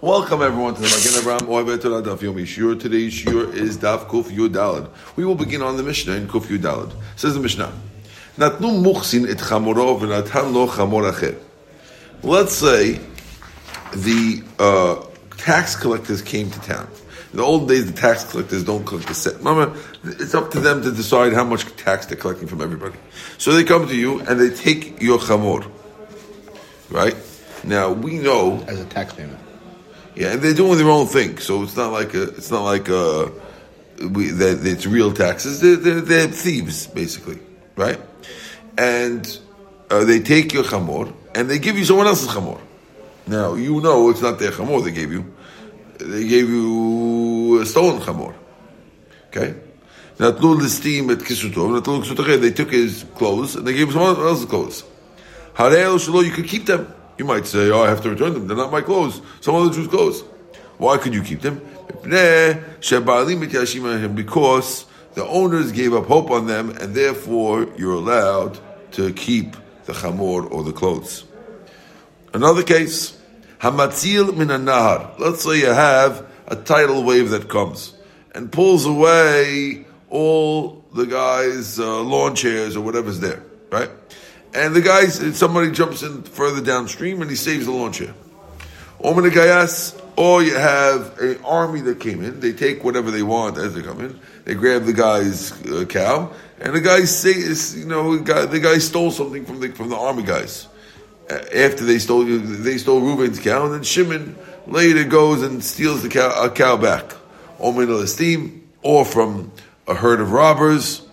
Welcome everyone to the Magen Avraham Ohevet Torah Daf Yomi. Today's Shiur is Daf Kuf Yud Dalad. We will begin on the Mishnah in Kuf Yud Dalad. Says the Mishnah, Natnu muchsin et chamoro v'natan lo chamor acher. Let's say the uh, tax collectors came to town. In the old days, the tax collectors don't collect the set. Remember, it's up to them to decide how much tax they're collecting from everybody. So they come to you and they take your chamor. Right? Now, we know... As a tax payment. Yeah, they're doing their own thing, so it's not like a, it's not like a, we, that it's real taxes. They're, they're, they're thieves, basically, right? And uh, they take your chamor and they give you someone else's chamor. Now you know it's not their chamor they gave you; they gave you a stolen chamor. Okay. not Natlu l'steam at kisutov, natlu. They took his clothes and they gave someone else's clothes. Harel shelo, you could keep them. You might say, oh, I have to return them. They're not my clothes. Some other Jew's clothes. Why could you keep them? Because the owners gave up hope on them, and therefore you're allowed to keep the chamor or the clothes. Another case, hamatzil min nahar. Let's say you have a tidal wave that comes and pulls away all the guy's uh, lawn chairs or whatever's there, right? And the guy, somebody jumps in further downstream and he saves the launcher. Omen Gayas, or you have an army that came in, they take whatever they want as they come in, they grab the guy's uh, cow, and the guy says, you know, the guy, stole something from the, from the army guys. After they stole, they stole Reuben's cow, and then Shimon later goes and steals the cow, a cow back. Omen esteem, or from a herd of robbers,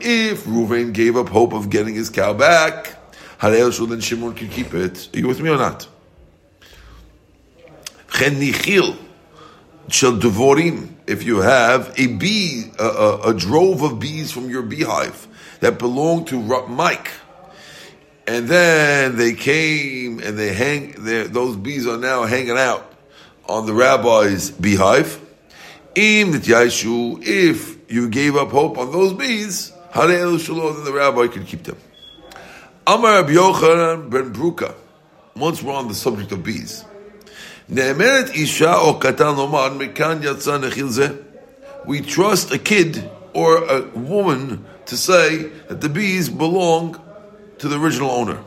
if Reuven gave up hope of getting his cow back, then Shimon can keep it. Are you with me or not? Chenichil shall devorim. If you have a bee, a, a, a, drove of bees from your beehive that belonged to Mike, and then they came and they hang, those bees are now hanging out on the rabbi's beehive. If you gave up hope on those bees, then the rabbi could keep them. Amar Rabbi Yochanan ben Bruka. Once we're on the subject of bees. We trust a kid or a woman to say that the bees belong to the original owner.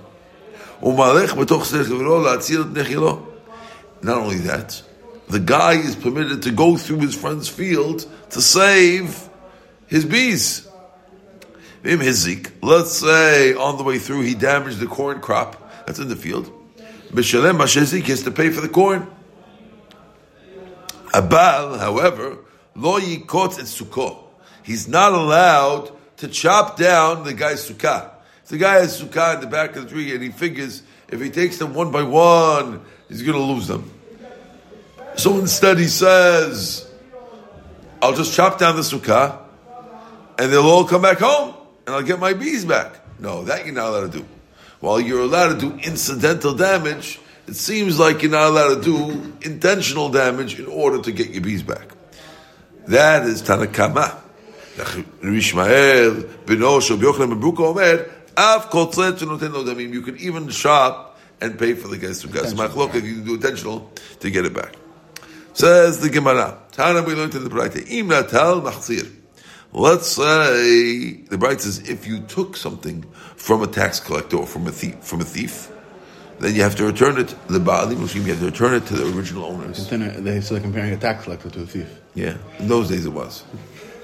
Not only that, the guy is permitted to go through his friend's field to save his bees. Let's say on the way through he damaged the corn crop that's in the field. B'shalem Mashezik has to pay for the corn. Abal, however, lo yikot et sukkah. He's not allowed to chop down the guy's sukkah. The guy has sukkah in the back of the tree and he figures if he takes them one by one, he's going to lose them. So instead he says, I'll just chop down the sukkah and they'll all come back home, and I'll get my bees back. No, that you're not allowed to do. While you're allowed to do incidental damage, it seems like you're not allowed to do intentional damage in order to get your bees back. That is Tanakama. You can even shop and pay for the guy's sukkah. you can do intentional to get it back. Says the Gemara. Tana we learned in the Braita. Im natal machzir. Let's say the Breita says if you took something from a tax collector or from a thief, from a thief, then you have to return it. The Baalim Mushim, you have to return it to the original owners. Uh, they, so they're comparing a tax collector to a thief. Yeah, in those days it was.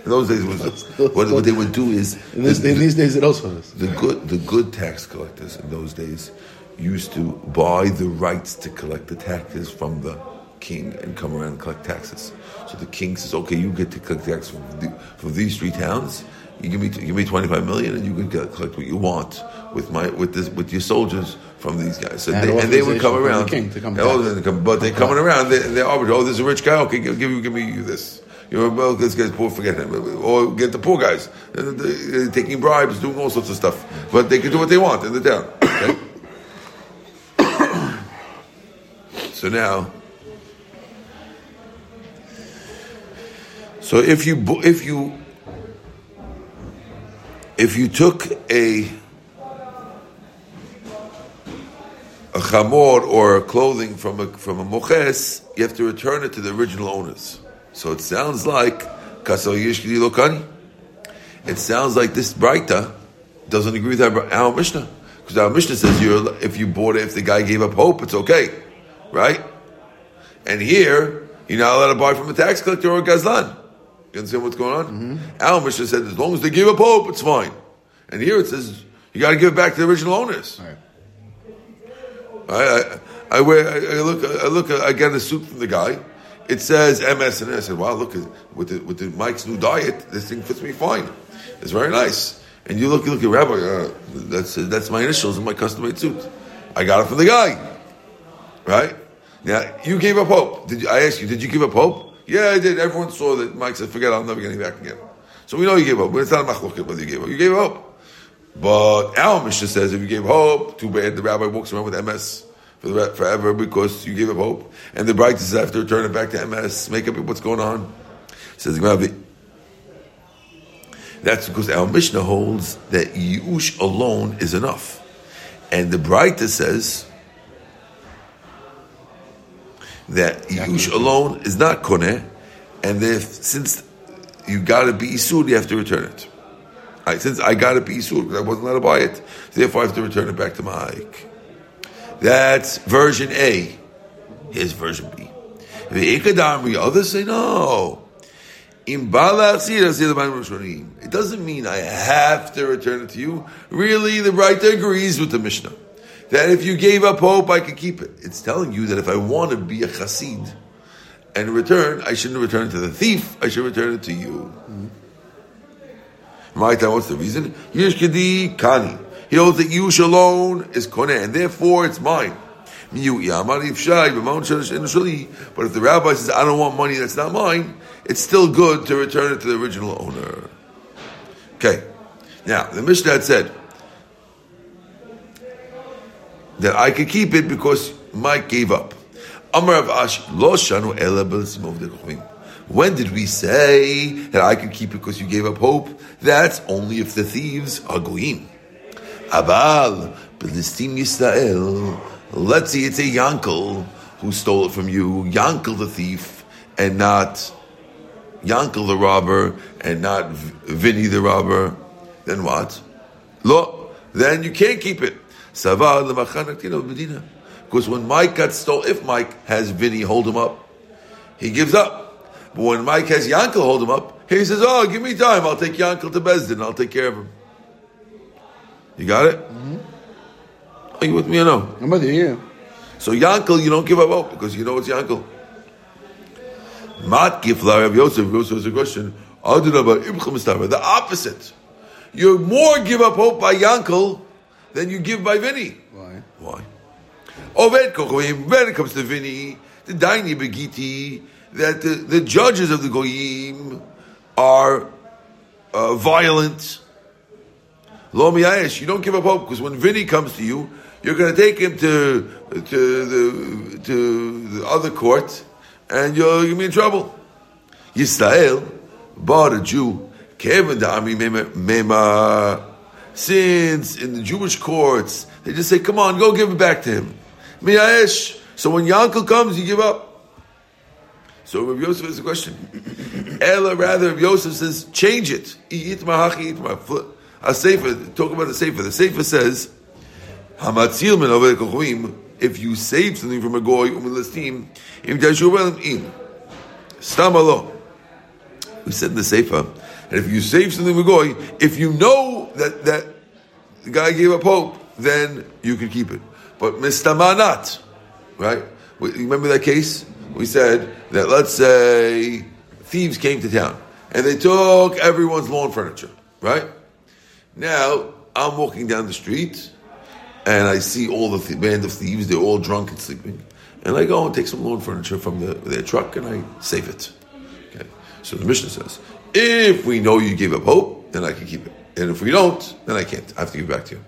In those days, it was what, what, they would do is in, this, the, in these days it also is. The good, the good tax collectors in those days used to buy the rights to collect the taxes from the king and come around and collect taxes. So the king says, okay, you get to collect taxes from, the, from these three towns. You give me give me twenty five million, and you can get, collect what you want with my with this with your soldiers from these guys. So and, they, and they would come around. The king to come oh, come, but they're coming around. They, they're arbitrary. Oh, there's a rich guy. Okay, give, give me give me this. You know, well, this guy's poor, forget him. Or get the poor guys. They're taking bribes, doing all sorts of stuff. But they can do what they want in the town. Okay? so now, So if you if you if you took a a chamor or clothing from a from a moches, you have to return it to the original owners. So it sounds like kasal yishkidi lokani. It sounds like this Breita doesn't agree with our, Mishnah. Because our Mishnah says if you bought it, if the guy gave up hope, it's okay. Right? And here, you're not allowed to buy from a tax collector or a gazlan. You understand what's going on? Mm-hmm. Said as long as they give a pope, it's fine. And here it says you got to give it back to the original owners. Right. I, I, I wear, I, I look, I look, I get a suit from the guy. It says MS, and I said, "Wow, look with the, with the Mike's new diet, this thing fits me fine. It's very nice." And you look, you look at Rabbi, uh, that's that's my initials in my custom made suit. I got it from the guy, right? Now you gave up hope. Did you, I ask you? Did you give up hope? Yeah, I did. Everyone saw that. Mike said, "Forget, it, I'm never getting back again." So we know you gave up, but it's not a machloket whether you gave up. You gave up. But our Mishnah says if you gave hope, too bad. The rabbi walks around with MS for the, forever because you gave up hope. And the Breita says have to return it back to MS, make up what's going on. Says That's because our Mishnah holds that Yush alone is enough. And the Breita says that Yush alone is not Koneh, and if, since you got to be Isur, you have to return it. I, since I got to be Isur, because I wasn't allowed to buy it, therefore I have to return it back to Mike. That's version A. Here's version B. The others say no. It doesn't mean I have to return it to you. Really, the writer agrees with the Mishnah that if you gave up hope, I could keep it. It's telling you that if I want to be a chassid and return, I shouldn't return it to the thief. I should return it to you. My time, what's the reason? Yishkadi kani. He holds that Yush alone is koneh, and therefore it's mine. But if the rabbi says, I don't want money that's not mine, it's still good to return it to the original owner. Okay. Now, the Mishnah had said that I could keep it because Mike gave up. When did we say that I could keep it because you gave up hope? That's only if the thieves are goyim. Abal, Belistim Yisrael. Let's see, it's a Yankel who stole it from you, Yankel the thief, and not Yankel the robber, and not Vinny the robber. Then what? Look, then you can't keep it. Because when Mike got stole, if Mike has Vinny hold him up, he gives up. But when Mike has Yankel hold him up, he says, "Oh, give me time. I'll take Yankel to Beis Din. I'll take care of him." You got it? Mm-hmm. Are you with me or no? I'm with you, yeah. So Yankel, you don't give up hope because you know it's Yankel. Mat Giflar of Yosef, Yosef is a question. The opposite. You more give up hope by Yankel than you give by Vinny. Why? Why? Oved Kochim, when it comes to Vinny, the Daini Begiti, that the, the judges of the Goyim are uh, violent, Lo miyayesh, you don't give up hope because when Vinny comes to you, you're going to take him to to the to the other court, and you're going to be in trouble. Yisrael, but a Jew, Kevin Dami Mema. Since in the Jewish courts they just say, "Come on, go give it back to him." Miyayesh. So when Yankel comes, you give up. So Rabbi Yosef has a question. Ella, rather, Rabbi Yosef says, change it. A sefer, talk about the sefer. The sefer says, if you save something from a goy, um, alo. We said in the sefer, and if you save something from a goy, if you know that, that the guy gave up hope, then you can keep it. But mistamanat, right? Remember that case? We said that let's say thieves came to town and they took everyone's lawn furniture, right? Now, I'm walking down the street and I see all the th- band of thieves, they're all drunk and sleeping. And I go and take some lawn furniture from the, their truck and I save it. Okay. So the Mishnah says, if we know you gave up hope, then I can keep it. And if we don't, then I can't. I have to give it back to you.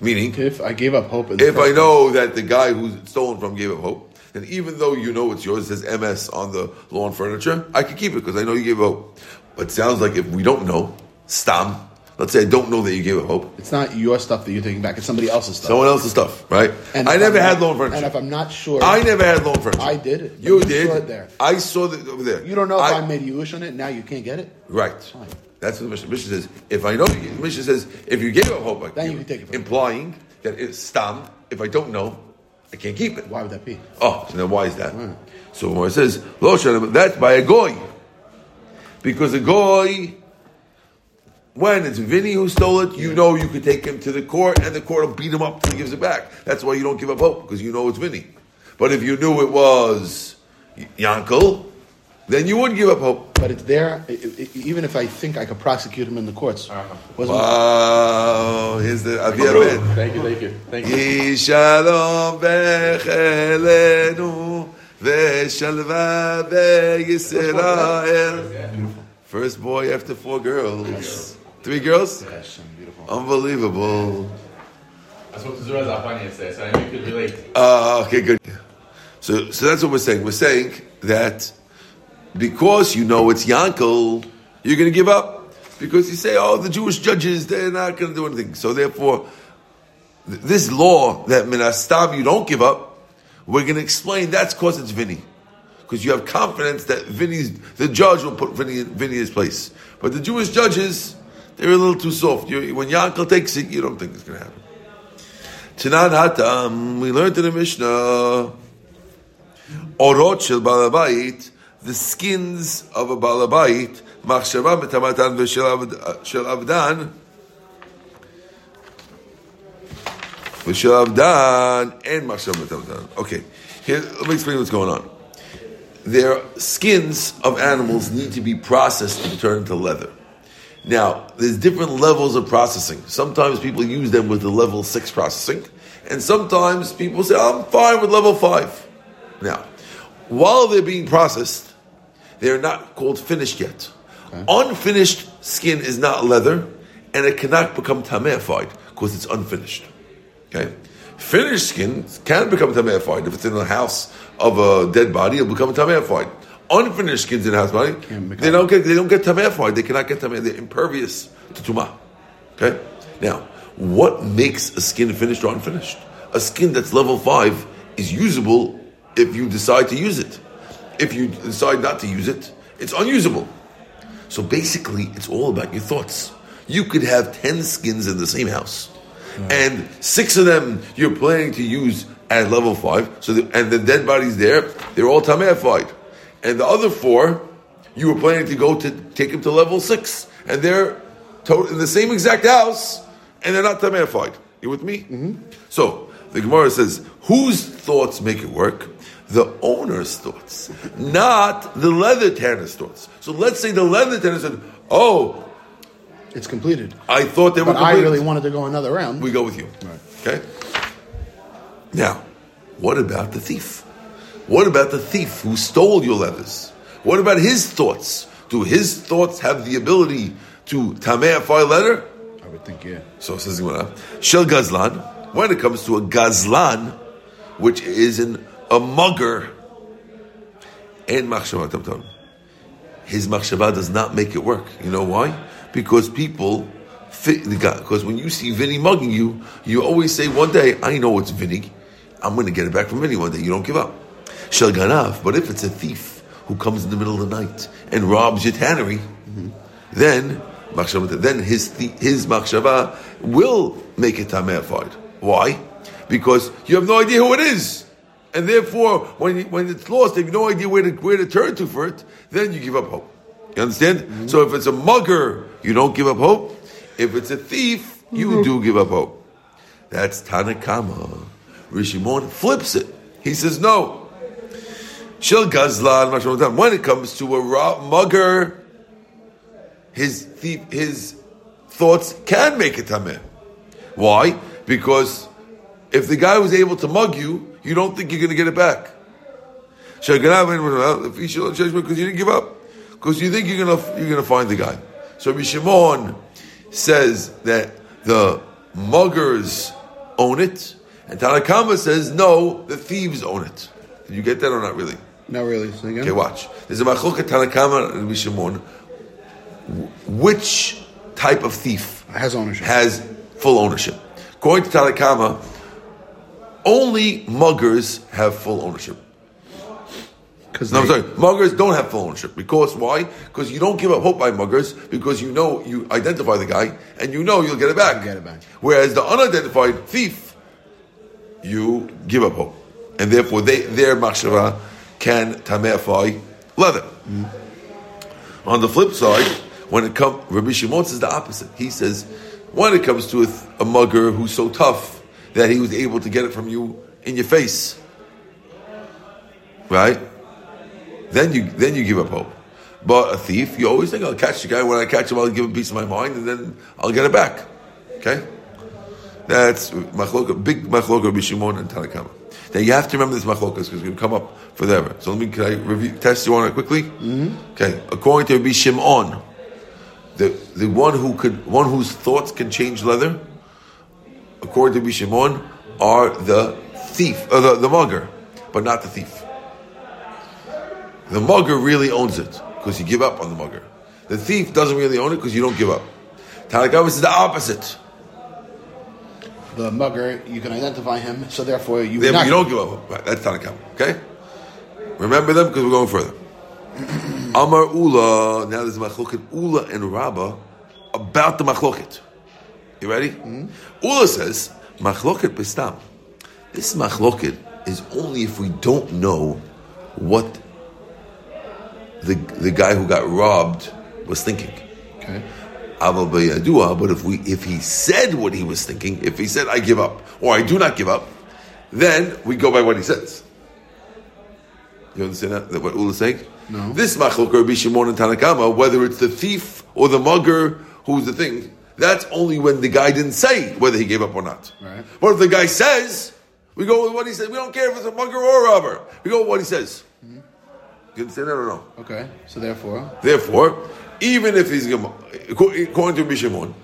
Meaning, if I gave up hope, if I know that the guy who's stolen from gave up hope, then even though you know it's yours, it says MS on the lawn furniture, I can keep it because I know you gave up hope. But it sounds like if we don't know, stam, let's say I don't know that you gave up hope. It's not your stuff that you're taking back. It's somebody else's stuff. Someone else's stuff, right? And I never I'm had not- loan furniture. And if I'm not sure, I never had loan furniture. I did it. You You did. saw it there. I saw it over there. You don't know if I, I, made a Yush on it. Now you can't get it. Right. That's what the Mishnah. Mishnah says. If I know, the Mishnah says if you gave up hope, I Then you can take it implying that it's stam. If I don't know, I can't keep it. Why would that be? Oh, so then why is that? Hmm. So when it says lo that's by a goy, because a goy, when it's Vinny who stole it, you know you could take him to the court, and the court will beat him up till he gives it back. That's why you don't give up hope because you know it's Vinny. But if you knew it was Yankel, then you would give up hope. But it's there, it, it, even if I think I could prosecute him in the courts. Uh-huh. Wasn't wow, here's the Avir Thank you, thank you, thank you. Yishalom bechelenu. First boy after four girls. Three girls? Unbelievable. That's what Zura Zafani says, so I knew you could relate. Oh, okay, good. So, so that's what we're saying. We're saying that because you know it's Yankel, you're going to give up. Because you say, oh, the Jewish judges, they're not going to do anything. So therefore, th- this law that minastam you don't give up, we're going to explain that's because it's Vinny. Because you have confidence that Vinny's, the judge will put Vinny, Vinny in his place. But the Jewish judges, they're a little too soft. You, when Yankel takes it, you don't think it's going to happen. Tanan Hatam, we learned in the Mishnah, Orot shel balabait, the skins of a balabait, machshava metamatan v'shel avd- uh, avdan, v'shel avdan, and machshava metamatan. Okay, here, let me explain what's going on. Their skins of animals need to be processed to turn into leather. Now, there's different levels of processing. Sometimes people use them with the level six processing, and sometimes people say, I'm fine with level five. Now, while they're being processed, they're not called finished yet. Unfinished skin is not leather, and it cannot become tameified because it's unfinished. Okay? Finished skin can become tameified. If it's in the house of a dead body, it'll become tameified. Unfinished skins in a house body, they don't get they don't get tameified. They cannot get tamei. They're impervious to tuma. Okay. Now, what makes a skin finished or unfinished? A skin that's level five is usable if you decide to use it. If you decide not to use it, it's unusable. So basically, it's all about your thoughts. You could have 10 skins in the same house, and six of them you're planning to use at level five, so the, and the dead bodies there, they're all tameified. And the other four, you were planning to go to take them to level six, and they're to- in the same exact house, and they're not tameified. You with me? Mm-hmm. So, the Gemara says, whose thoughts make it work? The owner's thoughts, not the leather tanner's thoughts. So let's say the leather tanner said, "Oh, It's completed. I thought they were." But I really wanted to go another round. We go with you. Right. Okay. Now, what about the thief? What about the thief who stole your leathers? What about his thoughts? Do his thoughts have the ability to tameify leather? I would think, yeah. So says Gemara, Shel Gazlan, when it comes to a Gazlan, which is an, a mugger, and Machshava his Machshava does not make it work. You know why? Because people, fit the guy, because when you see Vinny mugging you, you always say, one day, I know it's Vinny, I'm going to get it back from Vinny one day. You don't give up. Shel Ganav, but if it's a thief who comes in the middle of the night and robs your tannery, then then his his machshava will make it tameified. Why? Because you have no idea who it is, and therefore, when when it's lost, you have no idea where to where to turn to for it. Then you give up hope. You understand? Mm-hmm. So if it's a mugger, you don't give up hope. If it's a thief, you mm-hmm. do give up hope. That's Tanakama. Rishimon flips it. He says no. Shel Gazlan, when it comes to a mugger, his thief, his thoughts can make it tameh. Why? Because if the guy was able to mug you, you don't think you're going to get it back. Because you didn't give up, because you think you're going to you're going to find the guy. So Shimon says that the muggers own it, and Tanakama says no, the thieves own it. Did you get that or not really? Not really. Again? Okay, watch. There's a machloket Tanakama and Rishimon. Which type of thief Has ownership. has full ownership. According to Tanakama, only muggers have full ownership. Because No, I'm sorry. Muggers don't have full ownership because why? Because you don't give up hope by muggers because you know you identify the guy and you know you'll get it back. Get it back. Whereas the unidentified thief, you give up hope, and therefore they their machshava can tameify leather. Mm. On the flip side, when it comes, Rabbi Shimon says the opposite. He says when it comes to a, th- a mugger who's so tough that he was able to get it from you in your face, right? then you then you give up hope. But a thief, you always think I'll catch the guy. When I catch him, I'll give him a piece of my mind, and then I'll get it back. Okay, that's machloka, big machloka b'shimon and Tanakama. Now you have to remember this machlokas because it's going to come up forever. So let me can I review, test you on it quickly. Mm-hmm. Okay, according to Rabbi Shimon, the the one who could one whose thoughts can change leather, according to Rabbi Shimon, are the thief, uh, the, the mugger, but not the thief. The mugger really owns it because you give up on the mugger. The thief doesn't really own it because you don't give up. Tanakama is the opposite. the mugger, you can identify him, so therefore you not. you don't give up. Right, that's Tanakama. Okay? Remember them because we're going further. Amar Ula, now there's Machloket Ula and Rabba about the Machloket. You ready? Hmm? Ula says, Machloket Pistam. This Machloket is only if we don't know what the, the guy who got robbed was thinking. Okay. But if we if he said what he was thinking, if he said I give up or I do not give up, then we go by what he says. You understand that? that what Ula is saying? No. This machlok Rabbi Shimon and Tanakama, whether it's the thief or the mugger who's the thing, that's only when the guy didn't say whether he gave up or not. Right. But if the guy says, we go with what he says. We don't care if it's a mugger or a robber. We go with what he says. Mm-hmm. You understand that or no? Okay. So therefore, Therefore, even if he's according to Rabbi Shimon,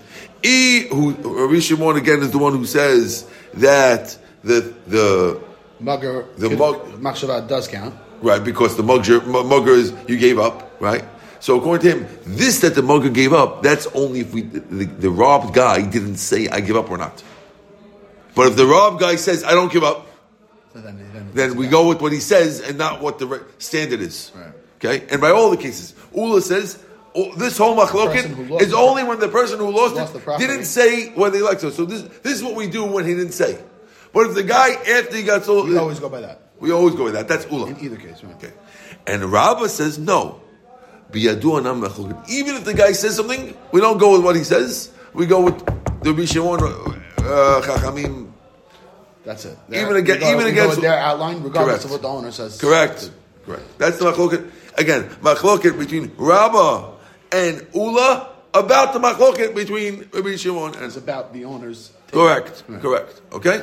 he who Rabbi Shimon again is the one who says that the the mugger, The mug- does count. right because the mugger mugger is you gave up right. So according to him, this that the mugger gave up, that's only if we the, the robbed guy didn't say I give up or not. But if the robbed guy says I don't give up, So then, then, then we go with what he says and not what the standard is. Right. Okay, and by all the cases, Ula says oh, this whole machloket is only when the person who lost, lost it didn't say whether they likes it. So this this is what we do when he didn't say. But if the guy after he got sold, We always go by that. we always go with that. That's Ula. In either case, right? Okay, and Rabba says no. Biyadu anam machloket. Even if the guy says something, we don't go with what he says. We go with the Bishimon uh, Chachamim. That's it. Even again- we go- even against- their outline, regardless Correct. of what the owner says. Correct. Correct. That's the machloket. Again, machloket between Rabba and Ula about the machloket between Rabbi Shimon and. It's about the owner's. Correct. Right. Correct. Okay.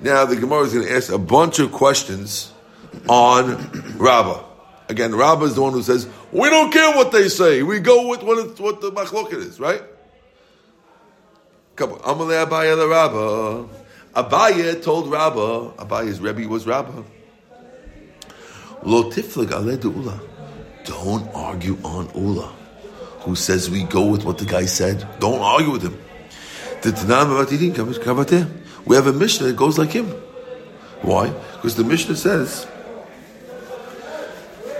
Now the Gemara is going to ask a bunch of questions on Rabba. Again, Rabba is the one who says we don't care what they say. We go with what what the machloket is, right? Couple. Amalei Abaye the Rabba. Abaye told Rabba. Abaye's Rebbe was Rabba. Lo tiflag Ula. Don't argue on Ula, who says we go with what the guy said. Don't argue with him. We have a Mishnah that goes like him. Why? Because the Mishnah says,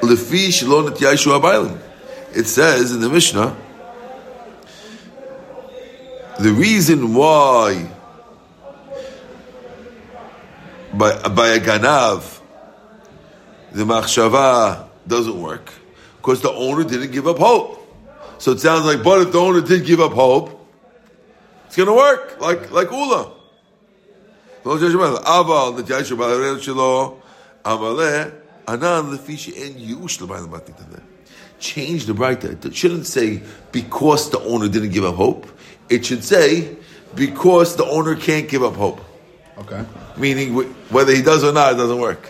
Lefi Shilon et Abaylim. It says in the Mishnah, the reason why by, by a ganav the machshava doesn't work because the owner didn't give up hope. So it sounds like, but if the owner did give up hope, it's going to work like like Ula. Aval netiyash b'alei shelo amaleh anan lefishi en yush. Change the right. It shouldn't say because the owner didn't give up hope. It should say because the owner can't give up hope. Okay. Meaning whether he does or not, it doesn't work.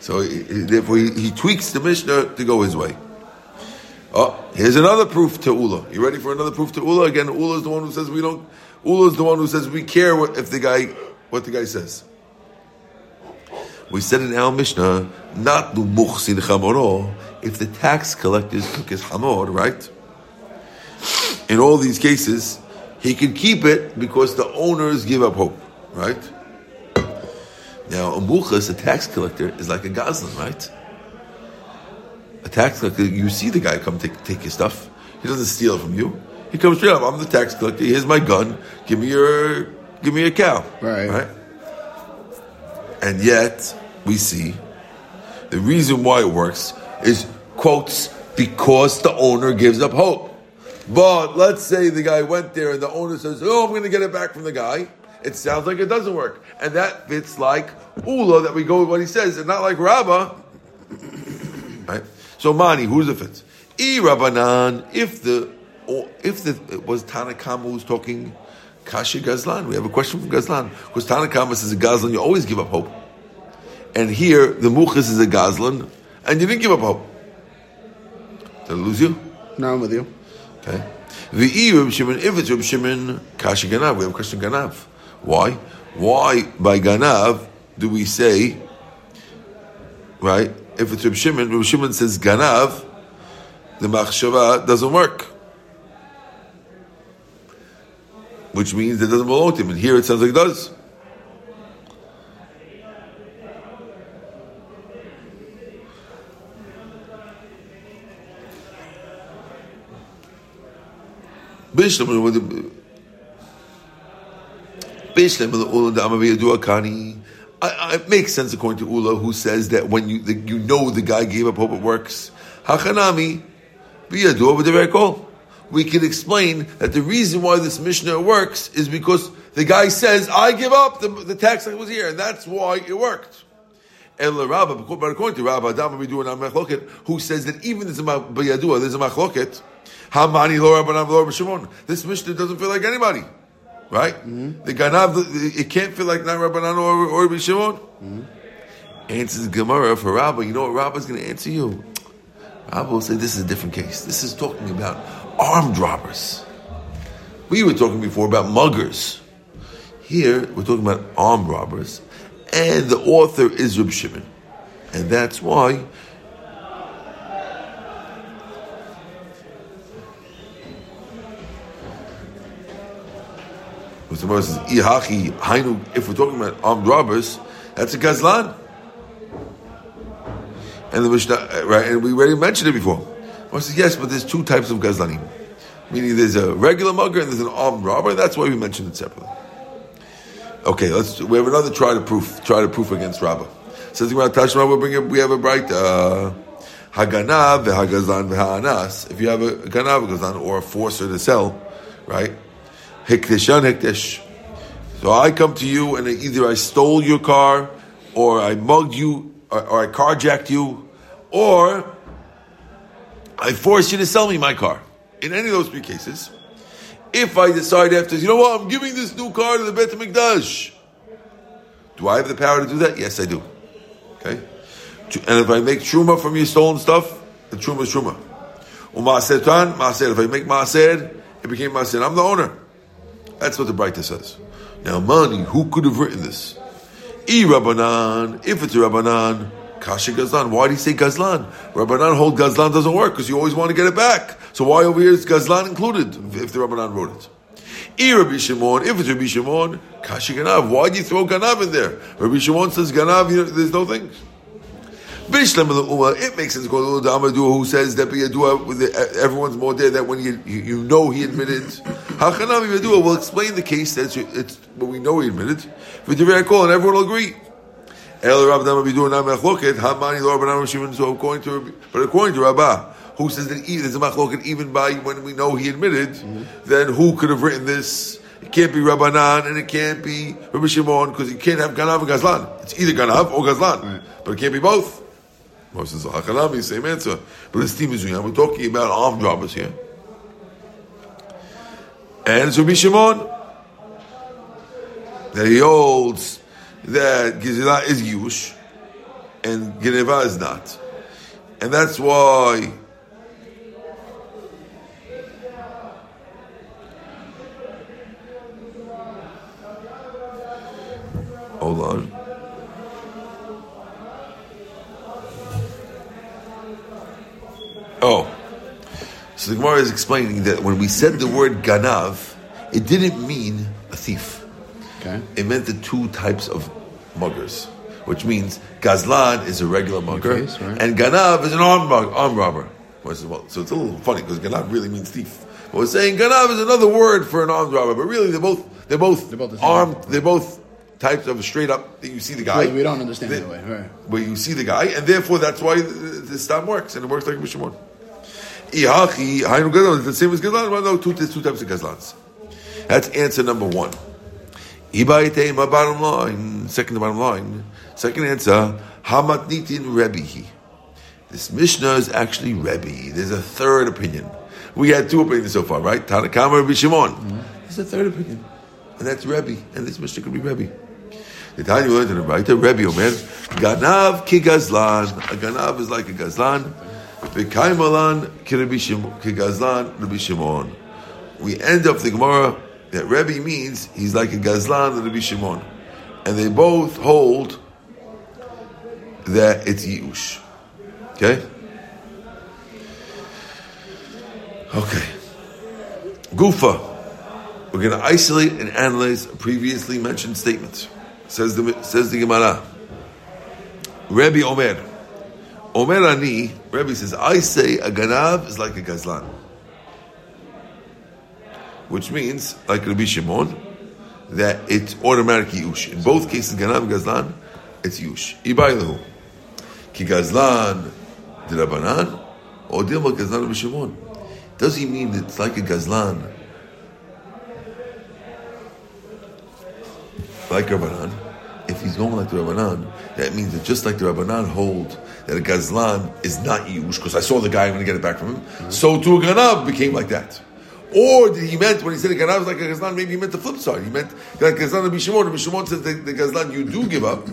So he- he- therefore he, he tweaks the Mishnah to go his way. Oh, here's another proof to Ula. You ready for another proof to Ula? Again, Ula is the one who says we don't. Ula is the one who says we care what, if the guy what the guy says. We said in our Mishnah, not the muhsin chamoro, if the tax collectors took his hamor, right? In all these cases, he can keep it because the owners give up hope, right? Now, a muchas, a tax collector, is like a gazlan, right? A tax collector, you see the guy come take, take your stuff. He doesn't steal it from you. He comes straight up. I'm the tax collector. Here's my gun. Give me your, give me a cow. Right. Right. And yet, we see the reason why it works is quotes because the owner gives up hope. But let's say the guy went there and the owner says, "Oh, I'm going to get it back from the guy." It sounds like it doesn't work, and that fits like Ula that we go with what he says, and not like Rabbah. Right? So Mani, who's the fits? E Rabbanan, if the or if the it was Tanakama who's talking Kashi Gazlan, we have a question from Gazlan because Tanakama says a Gazlan you always give up hope, and here the Muchas is a Gazlan, and you didn't give up hope. Did I lose you? Now I'm with you. Okay. The Reb Shimon, if it's Reb Shimon, Kashi Ganav, we have a question Ganav. Why? Why by Ganav do we say, right? If it's Reb Shimon, Reb Shimon says Ganav, the Machshava doesn't work. Which means it doesn't belong to him. And here it sounds like it does. Akani. It makes sense according to Ula, who says that when you the, you know the guy gave up hope it works. Hachanami the very call. We can explain that the reason why this Mishnah works is because the guy says, "I give up." The, the tax was here, and that's why it worked. And the Rabba, but according to Rabba Adam we do an Machloket, who says that even there's a biyadua, there's a machloket. Hamani lo Rabbanan lo Shimon. This Mishnah doesn't feel like anybody, right? Mm-hmm. The Ganav, it can't feel like not Rabbanan or or Rabbi Shimon. Mm-hmm. Answers Gemara for Rabba. You know what Rabba's going to answer you? Rabba will say this is a different case. This is talking about armed robbers. We were talking before about muggers. Here we're talking about armed robbers, and the author is Reb Shimon, and that's why. If we're talking about armed robbers, that's a gazlan. And the Mishnah, right? And we already mentioned it before. Gemara says, "Yes, but there's two types of gazlanim, meaning there's a regular mugger and there's an armed robber. That's why we mentioned it separately." Okay, let's. We have another try to proof. Try to proof against Rabbah. Says we bring up. We have a Breita. Uh, Haganav v'hagazlan v'ha'anas. If you have a ganav, gazlan, or a forcer to sell, right? Hikdeshan hikdesh. So I come to you and either I stole your car, or I mugged you, or, or I carjacked you, or I forced you to sell me my car. In any of those three cases, if I decide after, you know what, I'm giving this new car to the Beit HaMikdash, do I have the power to do that? Yes, I do. Okay? And if I make truma from your stolen stuff, the truma is truma. U'maaser tan, maaser. If I make maaser, it became maaser. I'm the owner. That's what the Breita says. Now, money, who could have written this? E Rabbanan, if it's a Rabbanan, Kasha Gazlan. Why do you say Gazlan? Rabbanan hold Gazlan doesn't work because you always want to get it back. So why over here is Gazlan included if the Rabbanan wrote it? E Rabbi Shimon, if it's Rabbi Shimon, Kashi Ganav. Why do you throw Ganav in there? Rabbi Shimon says Ganav, you know, there's no things. Bishlam it makes sense. Go to Amadua who says that everyone's more there that when you, you know he admitted. Hachanami Biyadua will explain the case that it's when we know he admitted. The call and everyone will agree. El Rav Dama Biyadua Nam Mechloket Hamani Lor Banam Shimon. So according to but according to Rabbah who says that there's a machloket even by when we know he admitted, mm-hmm. then who could have written this? It can't be Rabbanan and it can't be Rabbi Shimon because you can't have Ganav and Gazlan. It's either Ganav or Gazlan, right. but it can't be both. Moses Hachanami, same answer. But this team is doing. We're talking about armed robbers here. And it's Rabbi Shimon that he holds that Gizela is Yush and Geneva is not. And that's why Hold on. Oh. So the Gemara is explaining that when we said the word ganav, it didn't mean a thief. Okay. It meant the two types of muggers, which means Gazlan is a regular mugger, case, right. and Ganav is an armed, mug- armed robber. Well, it's- well, So it's a little funny because Ganav really means thief. But we're saying Ganav is another word for an armed robber, but really they're both they're both, They're both armed. They're both types of straight up. That you see the guy. Well, we don't understand that way, right. Where you see the guy, and therefore that's why the stam works, and it works like a Mishimon. Ihachi, Hainu Gazlan, it's the same as Gazlan. Well, no, two, there's two types of Gazlans. That's answer number one. Ibaite, my bottom line, second to bottom line. Second answer, Hamatnitin Rebbehi. This Mishnah is actually Rebbe. There's a third opinion. We had two opinions so far, right? Tanakama Rabbi Shimon. There's a third opinion. And that's Rebbe. And this Mishnah could be Rebbe. The Tanya learned in the right, Rebbe oh Omer, Ganav ki Gazlan. A Ganav is like a Gazlan. V'kaimalan ki Rabbi Shimon. We end up the Gemara that Rebbe means he's like a Gazlan and Rabbi Shimon. And they both hold that it's Yush. Okay? Okay. Gufa. We're going to isolate and analyze previously mentioned statement. Says the says the Gemara. Rebbe Omer. Omer Ani, Rebbe says, I say a ganav is like a gazlan. Which means, like Rabbi Shimon, that it's automatically yush. In both cases, ganav gazlan, it's yush. Ibaylahu. Ki gazlan dirabanan, or dilma gazlan Rabbi Shimon. Does he mean that it's like a gazlan like Rabbanan, if he's going like the Rabbanan, that means that just like the Rabbanan hold that a Gazlan is not Yush, because I saw the guy, I'm going to get it back from him, mm-hmm. so to a Ganav became like that. Or did he meant, when he said a Ganav is like a Gazlan, maybe he meant the flip side. He meant that Gazlan of Bishimon, and Bishimon says that the Gazlan you do give up,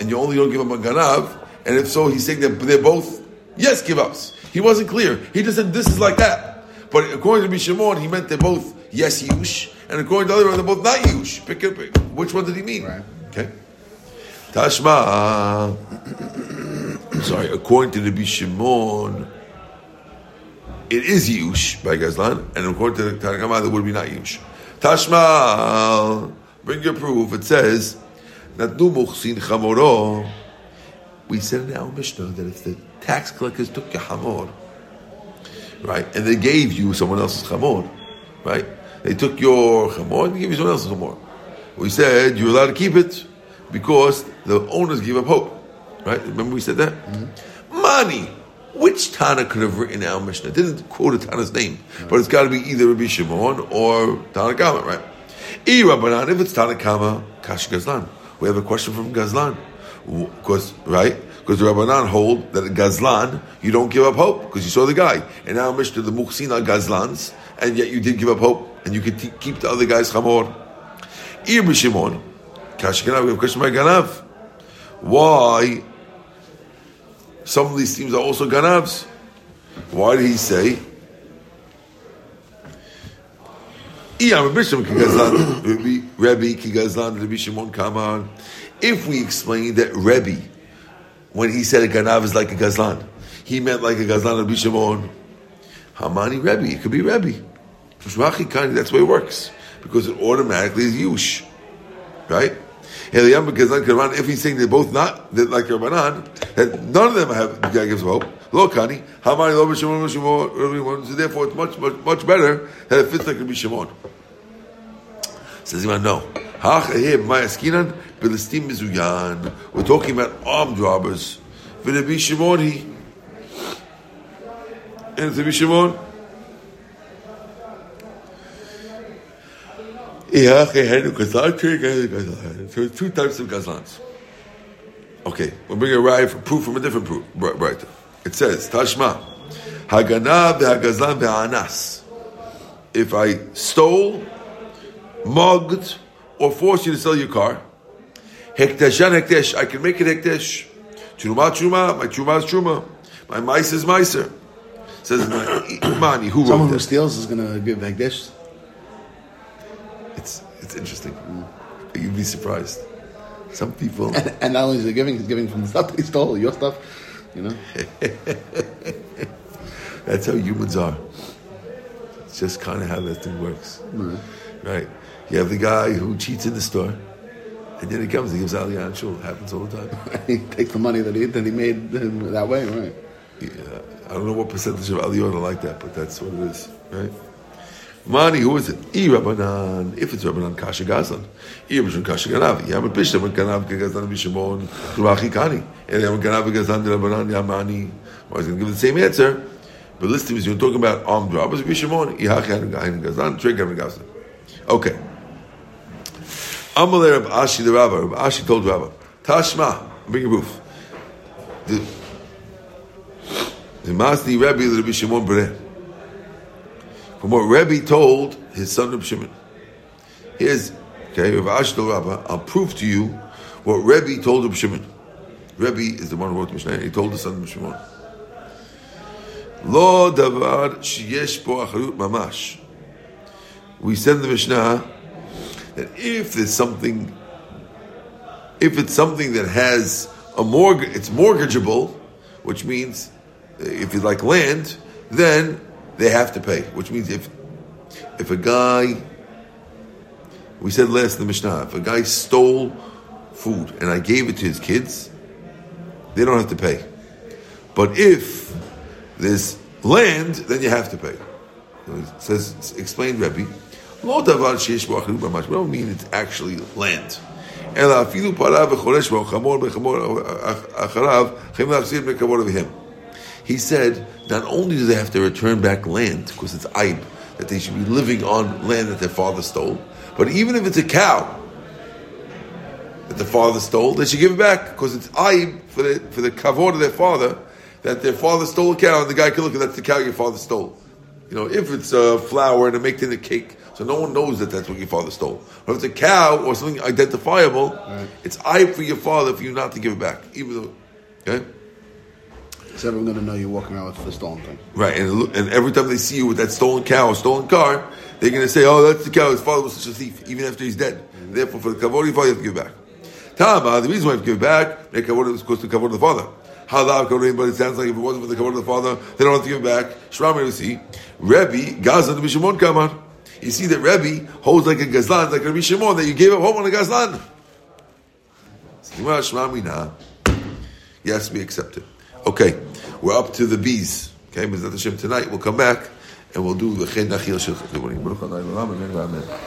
and you only don't give up on Ganav, and if so, he's saying that they're both, yes, give ups. He wasn't clear. He just said this is like that. But according to Bishimon, he meant they're both yes, Yush, and according to the other one, they're both not Yush. Pick. Which one did he mean? Right. Okay. Tashma. Sorry, according to the Bishimon, it is Yush by Gazlan, and according to the Tanakama, it would be not Yush. Tashma, bring your proof. It says, Natnu muchsin chamoro. We said in our Mishnah that if the tax collectors took your hamor, right, and they gave you someone else's chamor, right, they took your chamor and they gave you someone else's chamor. We said you're allowed to keep it because the owners give up hope, right? Remember we said that? Mm-hmm. Money. Which Tana could have written our Mishnah? Didn't quote a Tana's name, but it's got to be either Rabbi Shimon or Tana Kama, right? If it's Tana Kama, Kash Gazlan. We have a question from Gazlan. Because, right? Because the Rabbanan hold that at Gazlan, you don't give up hope because you saw the guy. And now Mishnah, the Muhsin are Gazlans, and yet you did give up hope, and you could t- keep the other guys Chamor. Rabbi Shimon, Kash Ganav, we have a question by Ganav. Why some of these teams are also ganavs. Why did he say? If we explain that Rebbe, when he said a ganav is like a gazlan, he meant like a gazlan Rebbe Shimon. Hamani Rebbe, it could be Rebbe. That's the way it works. Because it automatically is Yush. Right? If he's saying they're both not that like Rabbanan, that none of them have the guy gives hope. Lo Kani, Hamani Lo B'Shimon B'Shimon. So therefore, it's much much much better that it fits like Rabbi Shimon. Says Iman, no. We're talking about armed robbers. V'Rabbi Shimon he. And Rabbi Shimon. So two types of gazlans. Okay, we'll bring a for proof from a different proof. Right. It says, Tashma, Hagana v'hagazlan v'anas. If I stole, mugged, or forced you to sell your car, hektashan hektesh, I can make it hektesh. Truma truma, my truma is truma. My mice is miser. Says Imani, who wrote Someone who steals is going to give Hekdesh. It's interesting. You'd be surprised. Some people. And, and not only is he giving, he's giving from the stuff that he stole, your stuff, you know. That's how humans are. It's just kind of how that thing works, mm-hmm. right? You have the guy who cheats in the store, and then he comes he gives aliyah and shul. It happens all the time. he takes the money that he that he made that way, right? Yeah, I don't know what percentage of aliyah are like that, but that's what it is, right? Money, who is it? I Rabbanan. If it's Rabbanan, Kasha Gazlan. I Rabbanan, Kasha Ganavi. Yam Pishta, but Ganav, Gazlan, Bishimon, Ruachi Kani. And Yam Ganav, Gazlan, Rabbanan, Yamani. I was going to give the same answer. But listen, you're talking about armed robbers, Bishimon, and Gazlan, Trey, Gavin, Gazlan. Okay. Amalei Rav Ashi the Rabba. Rav Ashi told Rabba, Tashma, bring a roof. The, the Masni Rebbe, the Rabbi Shimon Bereh. From what Rebbe told his son Reb Shimon. Here's, okay, Rav Ashi told Rabba, I'll prove to you what Rebbe told Reb Shimon. Rebbe is the one who wrote the Mishnah, he told the son of Shimon. Lo davar sheyesh acharut mamash. We in the Mishnah that if there's something, if it's something that has a mortgage, it's mortgageable, which means if you like land, then they have to pay. Which means if if a guy, we said last in the Mishnah, if a guy stole food and I gave it to his kids, they don't have to pay. But if there's land, then you have to pay. So it says, explained Rebbe, Lo davar sheish bo acharut mamash. We don't mean it's actually land. אלא אפילו פרה וחורש בו, חמור בחמור אחריו, חייבים להחזיר בני כבוד אביהם. he said, not only do they have to return back land, because it's aib, that they should be living on land that their father stole, but even if it's a cow that the father stole, they should give it back, because it's aib for the, for the kavod of their father, that their father stole a cow, and the guy can look at that's the cow your father stole. You know, if it's a flour and it makes it a cake, so no one knows that that's what your father stole. But if it's a cow or something identifiable, Right. it's I for your father for you not to give it back, even though, okay, So everyone's gonna know you're walking around with the stolen thing. right? And and every time they see you with that stolen cow or stolen car, they're going to say, "Oh, that's the cow. His father was such a thief, even after he's dead. Mm-hmm. Therefore, for the kavod of your father, you have to give it back." Tama, the reason why you have to give it back, make kavod is because the kavod of the father. Halav kavod, but it sounds like if it wasn't for the kavod of the father, they don't have to give it back. Shramar, you see, Rebbe Gazlan to Bishimon Kamar. You see that Rebbe holds like a gazlan, like a Rabbi Shimon, that you gave up home on a gazlan. Yes, we accept it. Okay, we're up to the bees. Okay, Mizat Hashem tonight we'll come back and we'll do the Chen Nachil Shel Chet. Amen.